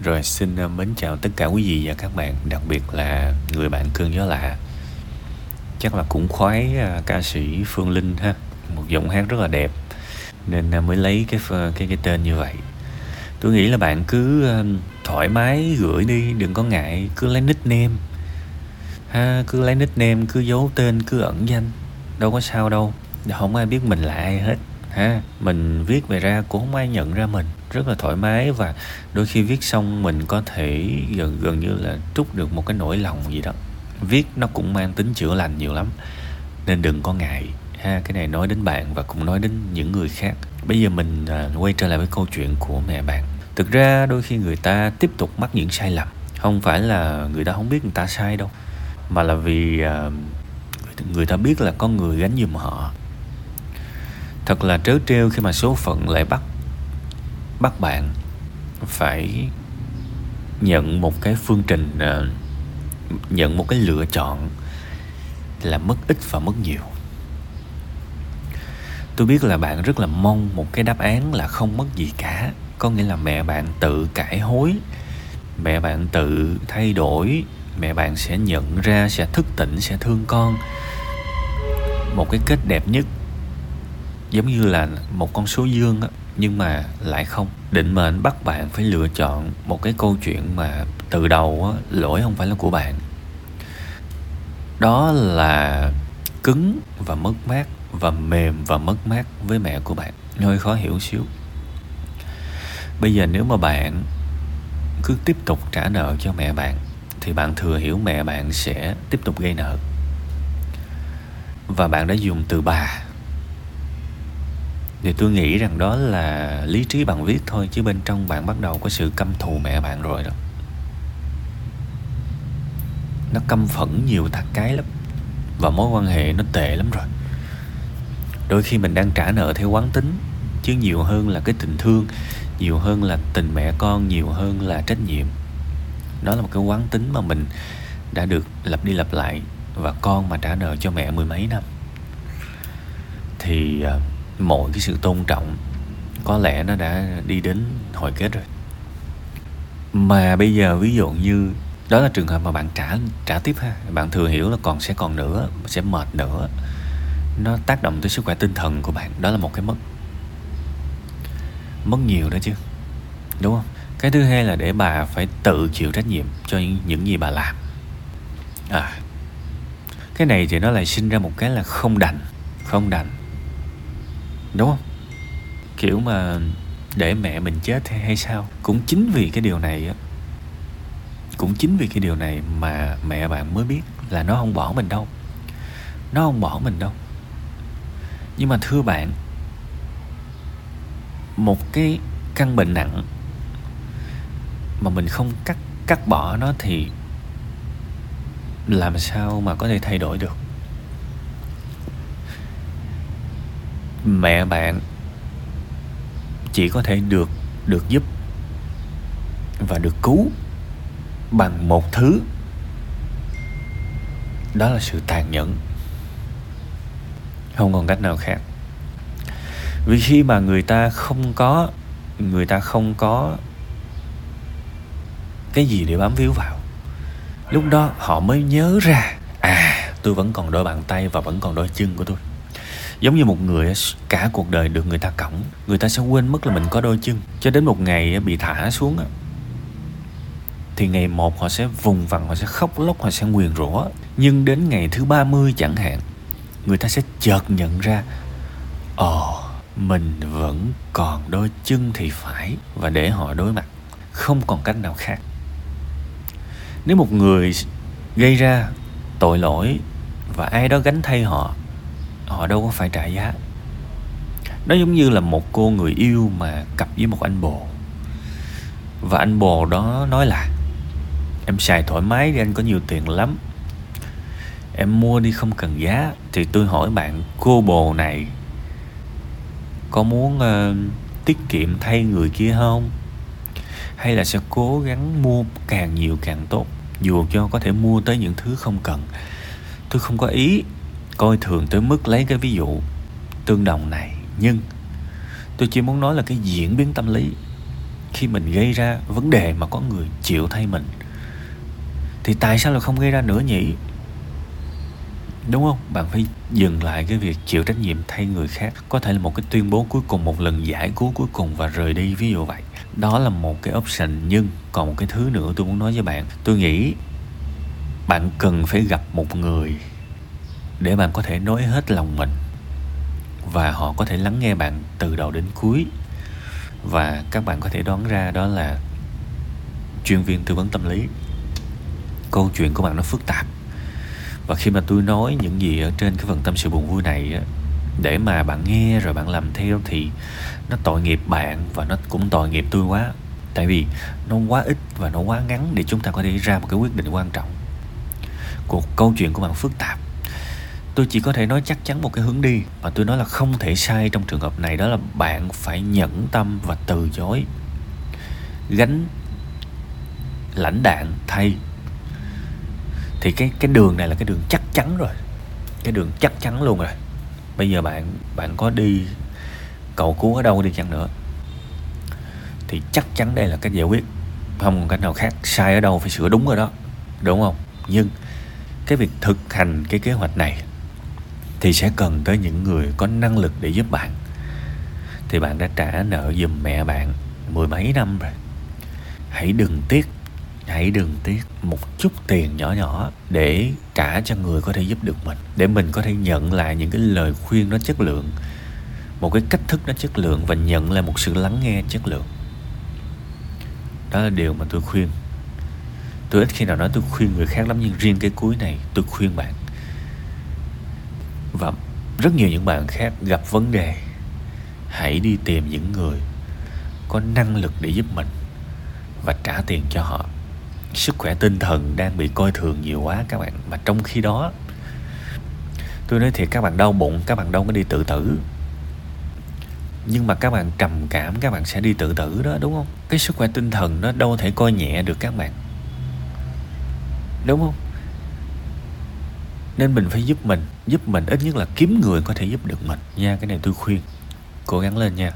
Rồi xin ờ, mến chào tất cả quý vị và các bạn Đặc biệt là người bạn cơn gió lạ. Chắc là cũng khoái ờ, ca sĩ Phương Linh ha Một giọng hát rất là đẹp. Nên ờ, mới lấy cái cái cái tên như vậy. Tôi nghĩ là bạn cứ thoải mái gửi đi Đừng có ngại Cứ lấy nickname. Ha, Cứ lấy nickname Cứ giấu tên Cứ ẩn danh. Đâu có sao đâu Không ai biết mình là ai hết ha mình viết về ra cũng không ai nhận ra mình rất là thoải mái và đôi khi viết xong mình có thể gần gần như là trút được một cái nỗi lòng gì đó. Viết nó cũng mang tính chữa lành nhiều lắm nên đừng có ngại. Ha cái này nói đến bạn và cũng nói đến những người khác. Bây giờ mình à, quay trở lại với câu chuyện của mẹ bạn. Thực ra đôi khi người ta tiếp tục mắc những sai lầm không phải là người ta không biết người ta sai đâu mà là vì à, người ta biết là có người gánh giùm họ thật là trớ trêu khi mà số phận lại bắt bắt bạn phải nhận một cái phương trình ờ, nhận một cái lựa chọn là mất ít và mất nhiều. Tôi biết là bạn rất là mong một cái đáp án là không mất gì cả. Có nghĩa là mẹ bạn tự cải hối, mẹ bạn tự thay đổi, mẹ bạn sẽ nhận ra, sẽ thức tỉnh, sẽ thương con. Một cái kết đẹp nhất giống như là một con số dương á, nhưng mà lại không. Định mệnh bắt bạn phải lựa chọn một cái câu chuyện mà từ đầu á, lỗi không phải là của bạn. Đó là cứng và mất mát, và mềm và mất mát với mẹ của bạn. Hơi khó hiểu xíu. Bây giờ nếu mà bạn cứ tiếp tục trả nợ cho mẹ bạn, thì bạn thừa hiểu mẹ bạn sẽ tiếp tục gây nợ. Và bạn đã dùng từ bà thì tôi nghĩ rằng đó là lý trí bằng viết thôi chứ bên trong bạn bắt đầu có sự căm thù mẹ bạn rồi đó. Nó căm phẫn nhiều thằng cái lắm và mối quan hệ nó tệ lắm rồi. Đôi khi mình đang trả nợ theo quán tính chứ nhiều hơn là cái tình thương nhiều hơn là tình mẹ con nhiều hơn là trách nhiệm. Đó là một cái quán tính mà mình đã được lặp đi lặp lại và con mà trả nợ cho mẹ mười mấy năm. Thì uh, mọi cái sự tôn trọng có lẽ nó đã đi đến hồi kết rồi. Mà bây giờ ví dụ như đó là trường hợp mà bạn trả trả tiếp ha. Bạn thừa hiểu là còn sẽ còn nữa sẽ mệt nữa. Nó tác động tới sức khỏe tinh thần của bạn. Đó là một cái mất mất nhiều đó chứ đúng không? Cái thứ hai là để bà phải tự chịu trách nhiệm cho những, những gì bà làm. À cái này thì nó lại sinh ra một cái là không đành không đành đúng không? Kiểu mà để mẹ mình chết hay, hay sao? Cũng chính vì cái điều này á. Cũng chính vì cái điều này mà mẹ bạn mới biết là nó không bỏ mình đâu. Nó không bỏ mình đâu. Nhưng mà thưa bạn một cái căn bệnh nặng mà mình không cắt cắt bỏ nó thì làm sao mà có thể thay đổi được? Mẹ bạn chỉ có thể được được giúp và được cứu bằng một thứ. Đó là sự tàn nhẫn. Không còn cách nào khác. Vì khi mà người ta không có, người ta không có cái gì để bám víu vào, lúc đó họ mới nhớ ra à tôi vẫn còn đôi bàn tay và vẫn còn đôi chân của tôi giống như một người cả cuộc đời được người ta cõng, người ta sẽ quên mất là mình có đôi chân. Cho đến một ngày bị thả xuống thì ngày một họ sẽ vùng vằng, họ sẽ khóc lóc, họ sẽ nguyền rủa. Nhưng đến ngày thứ 30 chẳng hạn, người ta sẽ chợt nhận ra ồ mình vẫn còn đôi chân thì phải. Và để họ đối mặt, không còn cách nào khác. Nếu một người gây ra tội lỗi và ai đó gánh thay họ họ đâu có phải trả giá. Nó giống như là một cô người yêu mà cặp với một anh bồ. Và anh bồ đó nói là em xài thoải mái đi anh có nhiều tiền lắm. Em mua đi không cần giá thì tôi hỏi bạn cô bồ này có muốn uh, tiết kiệm thay người kia không? Hay là sẽ cố gắng mua càng nhiều càng tốt dù cho có thể mua tới những thứ không cần? Tôi không có ý coi thường tới mức lấy cái ví dụ tương đồng này. Nhưng tôi chỉ muốn nói là cái diễn biến tâm lý khi mình gây ra vấn đề mà có người chịu thay mình thì tại sao lại không gây ra nữa nhỉ? Đúng không? Bạn phải dừng lại cái việc chịu trách nhiệm thay người khác. Có thể là một cái tuyên bố cuối cùng, một lần giải cứu cuối cùng và rời đi, ví dụ vậy. Đó là một cái option, nhưng còn một cái thứ nữa tôi muốn nói với bạn. Tôi nghĩ bạn cần phải gặp một người để bạn có thể nói hết lòng mình. Và họ có thể lắng nghe bạn từ đầu đến cuối. Và các bạn có thể đoán ra đó là chuyên viên tư vấn tâm lý. Câu chuyện của bạn nó phức tạp. Và khi mà tôi nói những gì ở trên cái phần tâm sự buồn vui này á, để mà bạn nghe rồi bạn làm theo thì nó tội nghiệp bạn và nó cũng tội nghiệp tôi quá. Tại vì nó quá ít và nó quá ngắn để chúng ta có thể ra một cái quyết định quan trọng. Cuộc câu chuyện của bạn phức tạp tôi chỉ có thể nói chắc chắn một cái hướng đi. Và tôi nói là không thể sai trong trường hợp này, đó là bạn phải nhẫn tâm và từ chối. Gánh lãnh đạn thay. Thì cái cái đường này là cái đường chắc chắn rồi. Cái đường chắc chắn luôn rồi. Bây giờ bạn bạn có đi cầu cứu ở đâu đi chăng nữa, thì chắc chắn đây là cách giải quyết. Không còn cách nào khác, sai ở đâu phải sửa đúng rồi đó. Đúng không? Nhưng cái việc thực hành cái kế hoạch này thì sẽ cần tới những người có năng lực để giúp bạn. Thì bạn đã trả nợ giùm mẹ bạn mười mấy năm rồi. Hãy đừng tiếc, hãy đừng tiếc một chút tiền nhỏ nhỏ để trả cho người có thể giúp được mình, để mình có thể nhận lại những cái lời khuyên nó chất lượng, một cái cách thức nó chất lượng và nhận lại một sự lắng nghe chất lượng. Đó là điều mà tôi khuyên. Tôi ít khi nào nói tôi khuyên người khác lắm, nhưng riêng cái cuối này tôi khuyên bạn và rất nhiều những bạn khác gặp vấn đề. Hãy đi tìm những người có năng lực để giúp mình và trả tiền cho họ. Sức khỏe tinh thần đang bị coi thường nhiều quá các bạn. Mà trong khi đó, tôi nói thiệt, các bạn đau bụng, các bạn đâu có đi tự tử. Nhưng mà các bạn trầm cảm, các bạn sẽ đi tự tử đó, đúng không? Cái sức khỏe tinh thần nó đâu thể coi nhẹ được các bạn. Đúng không? Nên mình phải giúp mình giúp mình ít nhất là kiếm người có thể giúp được mình. Nha, cái này tôi khuyên. Cố gắng lên nha.